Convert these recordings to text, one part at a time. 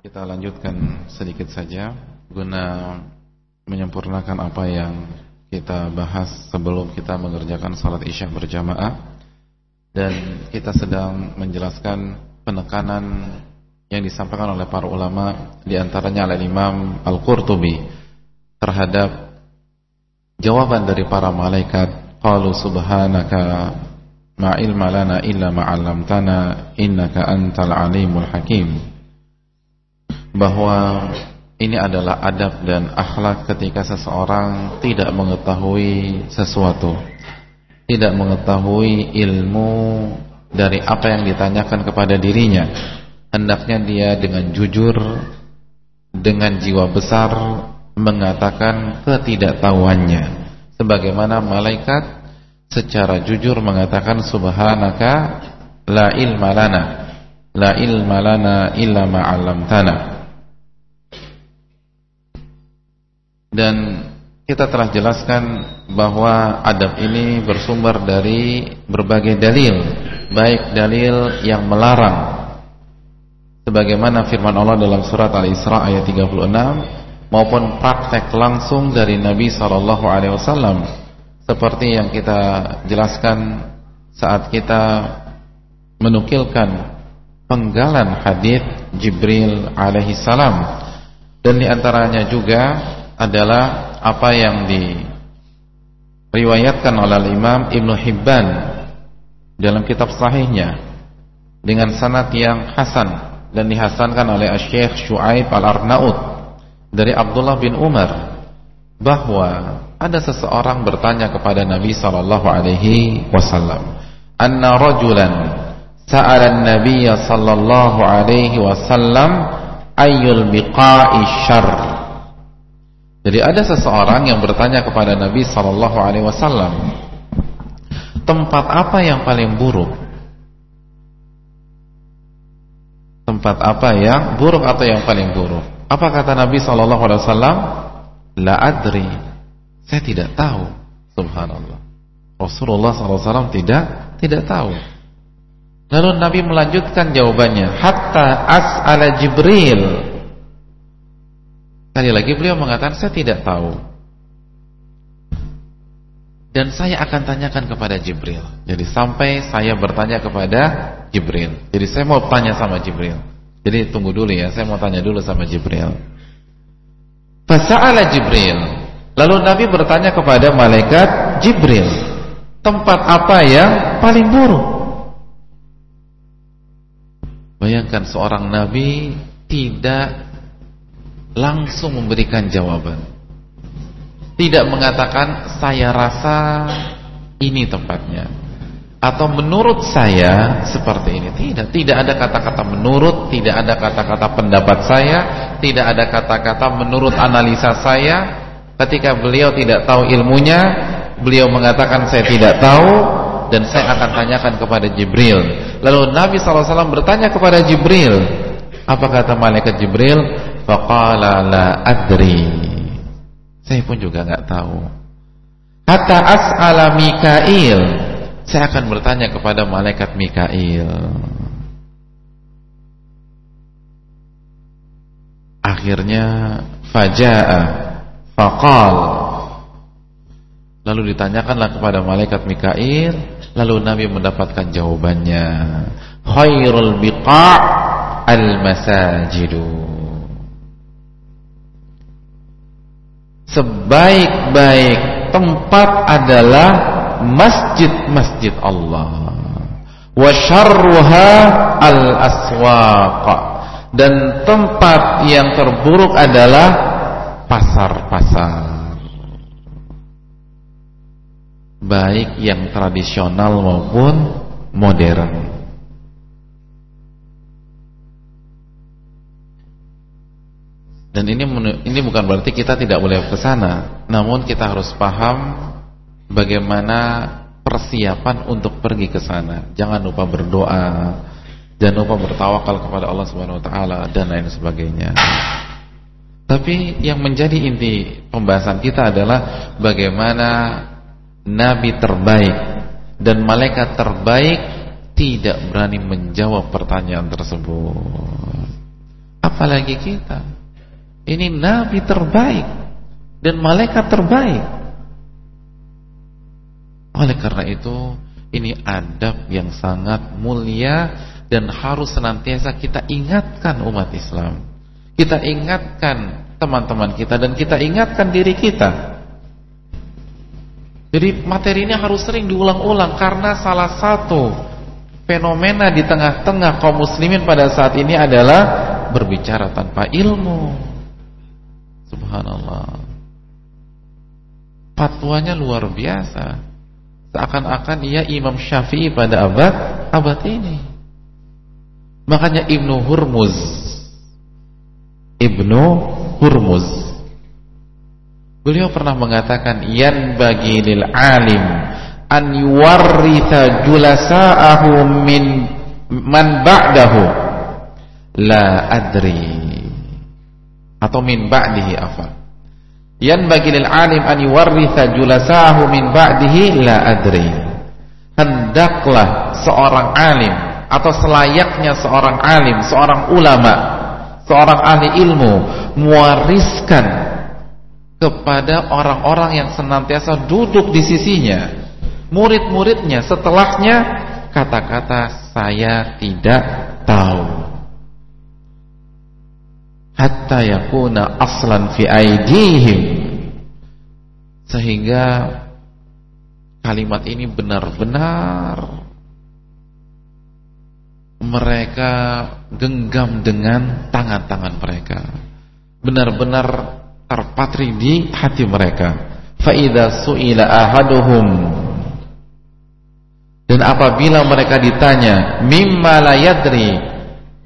kita lanjutkan sedikit saja guna menyempurnakan apa yang kita bahas sebelum kita mengerjakan salat Isya berjamaah. Dan kita sedang menjelaskan penekanan yang disampaikan oleh para ulama di antaranya oleh Imam Al-Qurtubi terhadap jawaban dari para malaikat. Qalu subhanaka ma ilma lana illa ma 'allamtana innaka antal alimul hakim bahwa ini adalah adab dan akhlak ketika seseorang tidak mengetahui sesuatu Tidak mengetahui ilmu dari apa yang ditanyakan kepada dirinya. Hendaknya dia dengan jujur Dengan jiwa besar Mengatakan ketidaktahuannya. Sebagaimana malaikat Secara jujur mengatakan Subhanaka La ilma lana La ilma lana illa ma'alamtana Dan kita telah jelaskan bahwa adab ini bersumber dari berbagai dalil Baik dalil yang melarang. Sebagaimana firman Allah dalam surat Al-Isra ayat 36 Maupun praktek langsung dari Nabi SAW Seperti yang kita jelaskan saat kita menukilkan penggalan hadis Jibril alaihi salam. Dan di antaranya juga adalah apa yang diriwayatkan oleh Imam Ibn Hibban dalam kitab sahihnya dengan sanad yang hasan dan dihasankan oleh Syekh Shu'aib Al-Arnaud dari Abdullah bin Umar bahwa ada seseorang bertanya kepada Nabi sallallahu alaihi wasallam anna rajulan sa'ala an-nabiy sallallahu alaihi wasallam ayyul biqa'i syarr jadi ada seseorang yang bertanya kepada Nabi Sallallahu Alaihi Wasallam, tempat apa yang paling buruk? Tempat apa yang buruk atau yang paling buruk? Apa kata Nabi Sallallahu Alaihi Wasallam? La adri, saya tidak tahu. Subhanallah. Rasulullah SAW tidak tidak tahu. Lalu Nabi melanjutkan jawabannya, hatta as'ala Jibril Sekali lagi beliau mengatakan saya tidak tahu. Dan saya akan tanyakan kepada Jibril. Jadi sampai saya bertanya kepada Jibril. Jadi saya mau tanya sama Jibril. Jadi tunggu dulu ya, saya mau tanya dulu sama Jibril. Fasa'ala Jibril. Lalu Nabi bertanya kepada malaikat Jibril, tempat apa yang paling buruk? Bayangkan seorang nabi tidak langsung memberikan jawaban. Tidak mengatakan saya rasa ini tempatnya atau menurut saya seperti ini. Tidak, tidak ada kata-kata menurut, tidak ada kata-kata pendapat saya, tidak ada kata-kata menurut analisa saya. Ketika beliau tidak tahu ilmunya, beliau mengatakan saya tidak tahu dan saya akan tanyakan kepada Jibril. Lalu Nabi SAW bertanya kepada Jibril, apa kata malaikat Jibril? Faqala la adri. Saya pun juga nggak tahu. Hatta as'ala Mikail. Saya akan bertanya kepada malaikat Mikail. Akhirnya faja'a faqal. Lalu ditanyakanlah kepada malaikat Mikail, lalu Nabi mendapatkan jawabannya. Khairul biqa' al-masajidu. Sebaik-baik tempat adalah masjid-masjid Allah. Wa syarruha al-aswaq dan tempat yang terburuk adalah pasar-pasar. Baik yang tradisional maupun modern Dan ini ini bukan berarti kita tidak boleh ke sana, namun kita harus paham bagaimana persiapan untuk pergi ke sana. Jangan lupa berdoa, jangan lupa bertawakal kepada Allah Subhanahu wa taala dan lain sebagainya. Tapi yang menjadi inti pembahasan kita adalah bagaimana nabi terbaik dan malaikat terbaik tidak berani menjawab pertanyaan tersebut. Apa apalagi kita. Ini nabi terbaik dan malaikat terbaik. Oleh karena itu, ini adab yang sangat mulia dan harus senantiasa kita ingatkan umat Islam. Kita ingatkan teman-teman kita dan kita ingatkan diri kita. Jadi materi ini harus sering diulang-ulang karena salah satu fenomena di tengah-tengah kaum muslimin pada saat ini adalah berbicara tanpa ilmu. Subhanallah. Fatwanya luar biasa. Seakan-akan ia Imam Syafi'i pada abad abad ini. Makanya Ibnu Hurmuz Ibnu Hurmuz Beliau pernah mengatakan yan bagi lil alim an yuwarritha julasa'ahu min man ba'dahu la adri atau min ba'dihi afa yan bagi lil alim an yuwarritha julasa'ahu min ba'dihi la adri. Hendaklah seorang alim atau selayaknya seorang alim seorang ulama seorang ahli ilmu mewariskan kepada orang-orang yang senantiasa duduk di sisinya murid-muridnya setelahnya kata-kata saya tidak tahu hatta yakuna aslan fi aidihim sehingga kalimat ini benar-benar mereka genggam dengan tangan-tangan mereka. Benar-benar terpatri di hati mereka. Faida su'ila ahaduhum dan apabila mereka ditanya mimma la yadri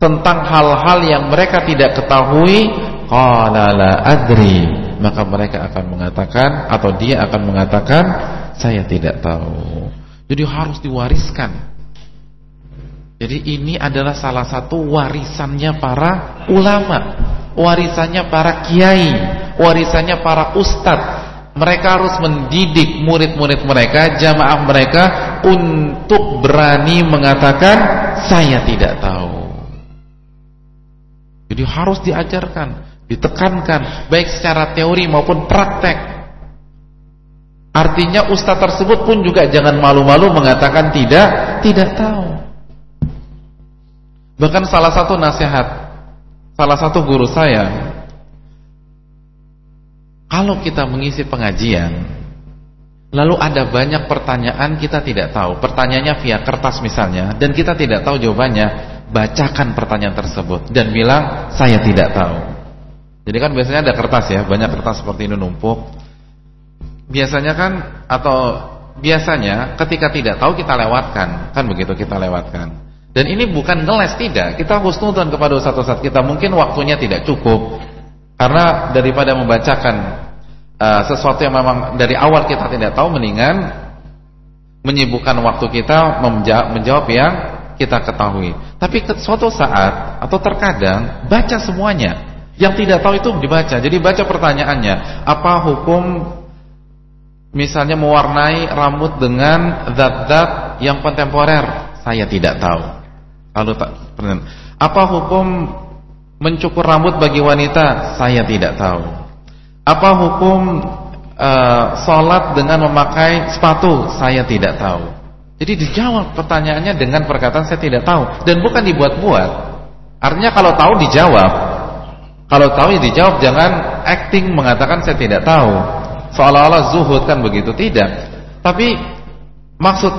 tentang hal-hal yang mereka tidak ketahui qala la adri. Maka mereka akan mengatakan atau dia akan mengatakan saya tidak tahu. Jadi harus diwariskan. Jadi ini adalah salah satu warisannya para ulama, warisannya para kiai, warisannya para ustadz. Mereka harus mendidik murid-murid mereka, jamaah mereka untuk berani mengatakan saya tidak tahu. Jadi harus diajarkan, ditekankan baik secara teori maupun praktek. Artinya ustadz tersebut pun juga jangan malu-malu mengatakan tidak, tidak tahu. Bahkan salah satu nasihat Salah satu guru saya Kalau kita mengisi pengajian Lalu ada banyak pertanyaan kita tidak tahu Pertanyaannya via kertas misalnya Dan kita tidak tahu jawabannya Bacakan pertanyaan tersebut Dan bilang saya tidak tahu Jadi kan biasanya ada kertas ya Banyak kertas seperti ini numpuk Biasanya kan Atau biasanya ketika tidak tahu kita lewatkan Kan begitu kita lewatkan dan ini bukan ngeles tidak. Kita husnudan kepada ustaz-ustaz kita. Mungkin waktunya tidak cukup. Karena daripada membacakan uh, sesuatu yang memang dari awal kita tidak tahu mendingan menyibukkan waktu kita menjawab yang kita ketahui. Tapi suatu saat atau terkadang baca semuanya. Yang tidak tahu itu dibaca. Jadi baca pertanyaannya, apa hukum misalnya mewarnai rambut dengan zat-zat yang kontemporer? Saya tidak tahu. Lalu Apa hukum mencukur rambut bagi wanita? Saya tidak tahu. Apa hukum uh, sholat dengan memakai sepatu? Saya tidak tahu. Jadi dijawab pertanyaannya dengan perkataan saya tidak tahu dan bukan dibuat-buat. Artinya kalau tahu dijawab. Kalau tahu ya dijawab, jangan acting mengatakan saya tidak tahu. Seolah-olah zuhud kan begitu tidak. Tapi maksud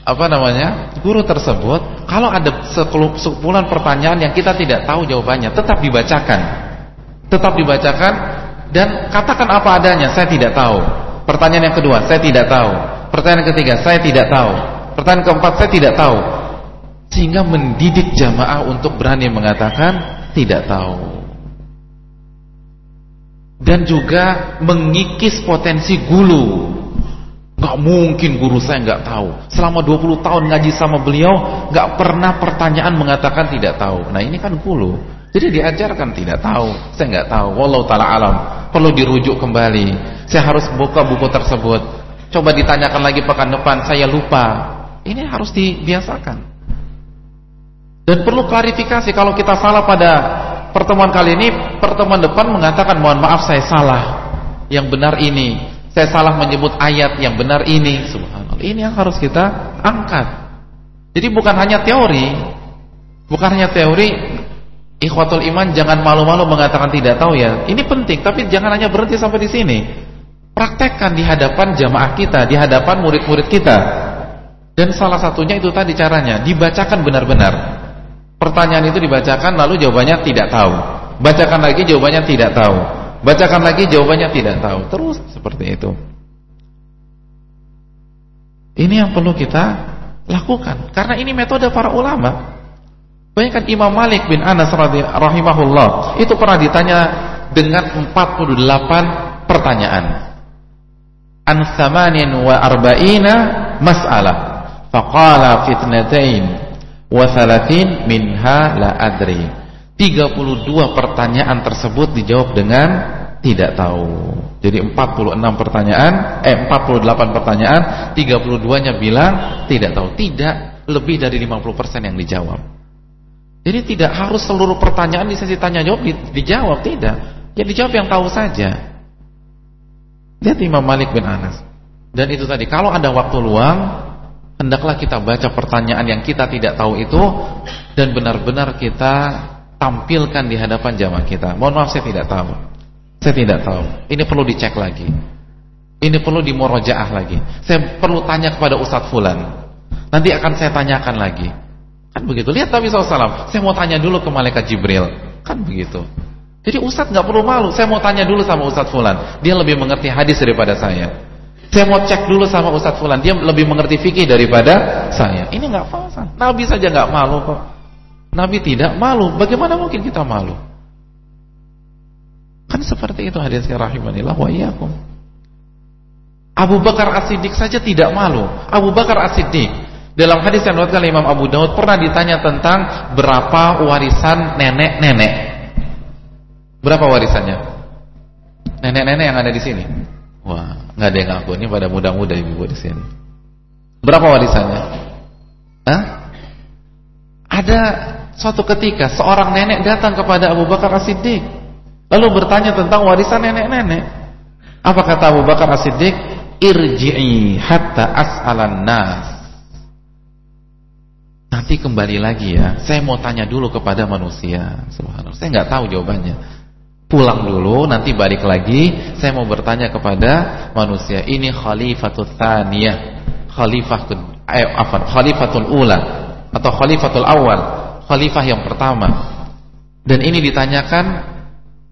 apa namanya guru tersebut kalau ada sekumpulan pertanyaan yang kita tidak tahu jawabannya tetap dibacakan tetap dibacakan dan katakan apa adanya saya tidak tahu pertanyaan yang kedua saya tidak tahu pertanyaan ketiga saya tidak tahu pertanyaan keempat saya tidak tahu sehingga mendidik jamaah untuk berani mengatakan tidak tahu dan juga mengikis potensi gulu Gak mungkin guru saya nggak tahu. Selama 20 tahun ngaji sama beliau, gak pernah pertanyaan mengatakan tidak tahu. Nah ini kan gulu. Jadi diajarkan tidak tahu. Saya nggak tahu. Wallahu taala alam. Perlu dirujuk kembali. Saya harus buka buku tersebut. Coba ditanyakan lagi pekan depan. Saya lupa. Ini harus dibiasakan. Dan perlu klarifikasi kalau kita salah pada Pertemuan kali ini, pertemuan depan mengatakan mohon maaf saya salah. Yang benar ini. Saya salah menyebut ayat yang benar ini. Subhanallah. Ini yang harus kita angkat. Jadi bukan hanya teori. Bukan hanya teori. Ikhwatul iman jangan malu-malu mengatakan tidak tahu ya. Ini penting, tapi jangan hanya berhenti sampai di sini. Praktekkan di hadapan jamaah kita, di hadapan murid-murid kita. Dan salah satunya itu tadi caranya, dibacakan benar-benar. Pertanyaan itu dibacakan lalu jawabannya tidak tahu. Bacakan lagi jawabannya tidak tahu. Bacakan lagi jawabannya tidak tahu. Terus seperti itu. Ini yang perlu kita lakukan karena ini metode para ulama. Bayangkan Imam Malik bin Anas rahimahullah itu pernah ditanya dengan 48 pertanyaan. An thamanin wa arba'ina mas'alah. Faqala fitnatain wa salatin minha la adri. 32 pertanyaan tersebut dijawab dengan tidak tahu. Jadi 46 pertanyaan eh 48 pertanyaan 32 nya bilang tidak tahu. Tidak lebih dari 50% yang dijawab. Jadi tidak harus seluruh pertanyaan di sesi tanya jawab di, dijawab tidak. Yang dijawab yang tahu saja lihat Imam Malik bin Anas dan itu tadi kalau ada waktu luang hendaklah kita baca pertanyaan yang kita tidak tahu itu dan benar-benar kita tampilkan di hadapan jamaah kita. Mohon maaf saya tidak tahu. Saya tidak tahu. Ini perlu dicek lagi. Ini perlu dimorojaah lagi. Saya perlu tanya kepada Ustadz Fulan. Nanti akan saya tanyakan lagi. Kan begitu. Lihat Nabi SAW. Saya mau tanya dulu ke Malaikat Jibril. Kan begitu. Jadi Ustadz nggak perlu malu. Saya mau tanya dulu sama Ustadz Fulan. Dia lebih mengerti hadis daripada saya. Saya mau cek dulu sama Ustadz Fulan, dia lebih mengerti fikih daripada saya. Ini nggak falsah. Nabi saja nggak malu kok. Nabi tidak malu. Bagaimana mungkin kita malu? Kan seperti itu hadis rahimanillah wa iyyakum. Abu Bakar As-Siddiq saja tidak malu. Abu Bakar As-Siddiq dalam hadis yang diriwayatkan Imam Abu Daud pernah ditanya tentang berapa warisan nenek-nenek. Berapa warisannya? Nenek-nenek yang ada di sini. Wah, nggak ada yang ngaku. Ini pada muda-muda ibu di sini. Berapa warisannya? Hah? Ada suatu ketika seorang nenek datang kepada Abu Bakar As-Siddiq lalu bertanya tentang warisan nenek-nenek. Apa kata Abu Bakar As-Siddiq? Irji'i hatta as'alan nas. Nanti kembali lagi ya. Saya mau tanya dulu kepada manusia. Subhanallah. Saya nggak tahu jawabannya pulang dulu nanti balik lagi. Saya mau bertanya kepada manusia ini khalifatul thaniyah khalifah eh, apa khalifatul ula atau khalifatul awal khalifah yang pertama. Dan ini ditanyakan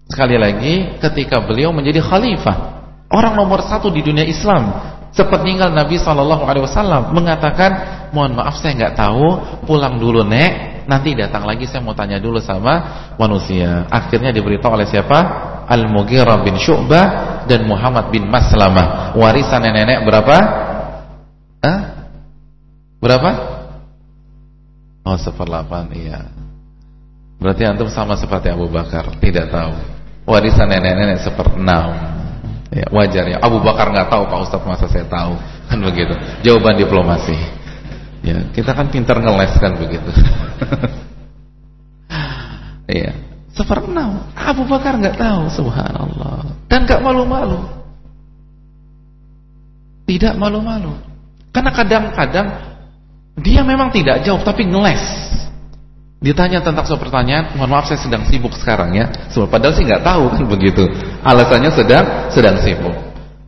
sekali lagi ketika beliau menjadi khalifah orang nomor satu di dunia Islam sepeninggal Nabi Shallallahu Alaihi Wasallam mengatakan mohon maaf saya nggak tahu pulang dulu nek Nanti datang lagi saya mau tanya dulu sama manusia. Akhirnya diberitahu oleh siapa? Al-Mughirah bin Syu'bah dan Muhammad bin Maslamah. Warisan nenek-nenek berapa? Hah? Berapa? Oh, seperlapan, iya. Berarti antum sama seperti Abu Bakar, tidak tahu. Warisan nenek-nenek seperenam. Ya, wajar ya. Abu Bakar nggak tahu Pak Ustadz masa saya tahu kan begitu. Jawaban diplomasi. Ya, kita kan pintar ngeles kan begitu. Iya. Seperenam. Abu Bakar nggak tahu, subhanallah. Dan nggak malu-malu. Tidak malu-malu. Karena kadang-kadang dia memang tidak jawab tapi ngeles. Ditanya tentang suatu pertanyaan, mohon maaf saya sedang sibuk sekarang ya. Padahal sih nggak tahu kan begitu. Alasannya sedang sedang sibuk.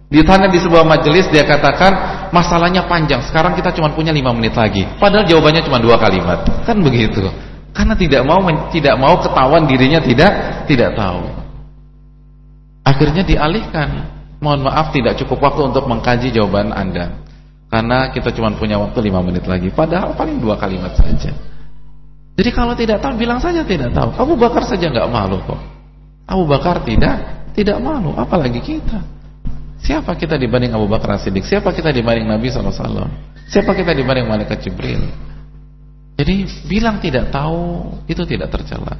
Ditanya di sebuah majelis dia katakan masalahnya panjang. Sekarang kita cuma punya lima menit lagi. Padahal jawabannya cuma dua kalimat. Kan begitu. Karena tidak mau tidak mau ketahuan dirinya tidak tidak tahu. Akhirnya dialihkan. Mohon maaf tidak cukup waktu untuk mengkaji jawaban Anda. Karena kita cuma punya waktu lima menit lagi. Padahal paling dua kalimat saja. Jadi kalau tidak tahu bilang saja tidak tahu. Abu Bakar saja nggak malu kok. Abu Bakar tidak tidak malu, apalagi kita. Siapa kita dibanding Abu Bakar Siddiq? Siapa kita dibanding Nabi SAW? Siapa kita dibanding Malaikat Jibril? Jadi bilang tidak tahu itu tidak tercela.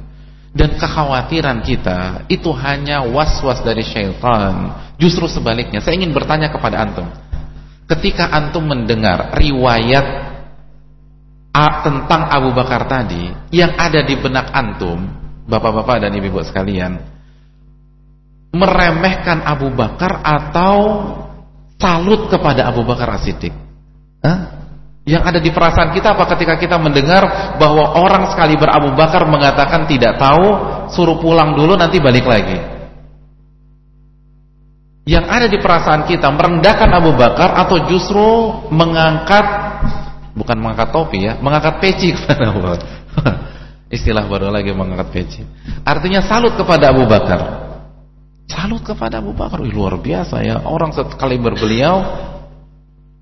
Dan kekhawatiran kita itu hanya was-was dari syaitan. Justru sebaliknya, saya ingin bertanya kepada antum. Ketika antum mendengar riwayat tentang Abu Bakar tadi yang ada di benak antum, bapak-bapak dan ibu-ibu sekalian, meremehkan Abu Bakar atau salut kepada Abu Bakar As-Siddiq? Yang ada di perasaan kita apa ketika kita mendengar bahwa orang sekali berabu Bakar mengatakan tidak tahu, suruh pulang dulu nanti balik lagi. Yang ada di perasaan kita merendahkan Abu Bakar atau justru mengangkat bukan mengangkat topi ya, mengangkat peci kepada Abu Bakar. Istilah baru lagi mengangkat peci. Artinya salut kepada Abu Bakar. Salut kepada Abu Bakar. Wih, luar biasa ya. Orang sekali berbeliau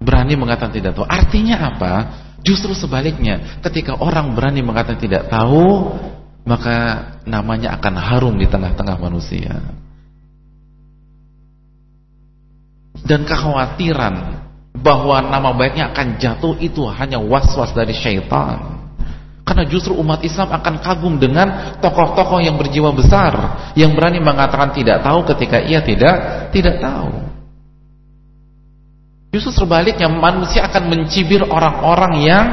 berani mengatakan tidak tahu. Artinya apa? Justru sebaliknya, ketika orang berani mengatakan tidak tahu, maka namanya akan harum di tengah-tengah manusia. Dan kekhawatiran bahwa nama baiknya akan jatuh itu hanya was-was dari syaitan. Karena justru umat Islam akan kagum dengan tokoh-tokoh yang berjiwa besar, yang berani mengatakan tidak tahu ketika ia tidak tidak tahu. Justru sebaliknya manusia akan mencibir orang-orang yang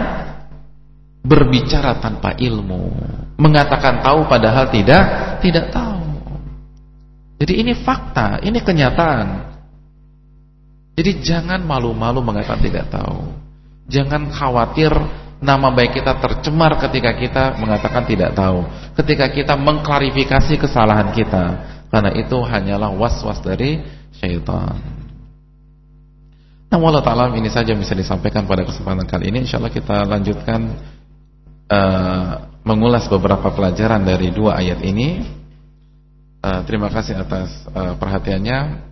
berbicara tanpa ilmu, mengatakan tahu padahal tidak tidak tahu. Jadi ini fakta, ini kenyataan. Jadi jangan malu-malu mengatakan tidak tahu. Jangan khawatir nama baik kita tercemar ketika kita mengatakan tidak tahu. Ketika kita mengklarifikasi kesalahan kita. Karena itu hanyalah was-was dari syaitan. Nah, Allah Ta'ala ini saja bisa disampaikan pada kesempatan kali ini. Insya Allah kita lanjutkan uh, mengulas beberapa pelajaran dari dua ayat ini. Uh, terima kasih atas uh, perhatiannya.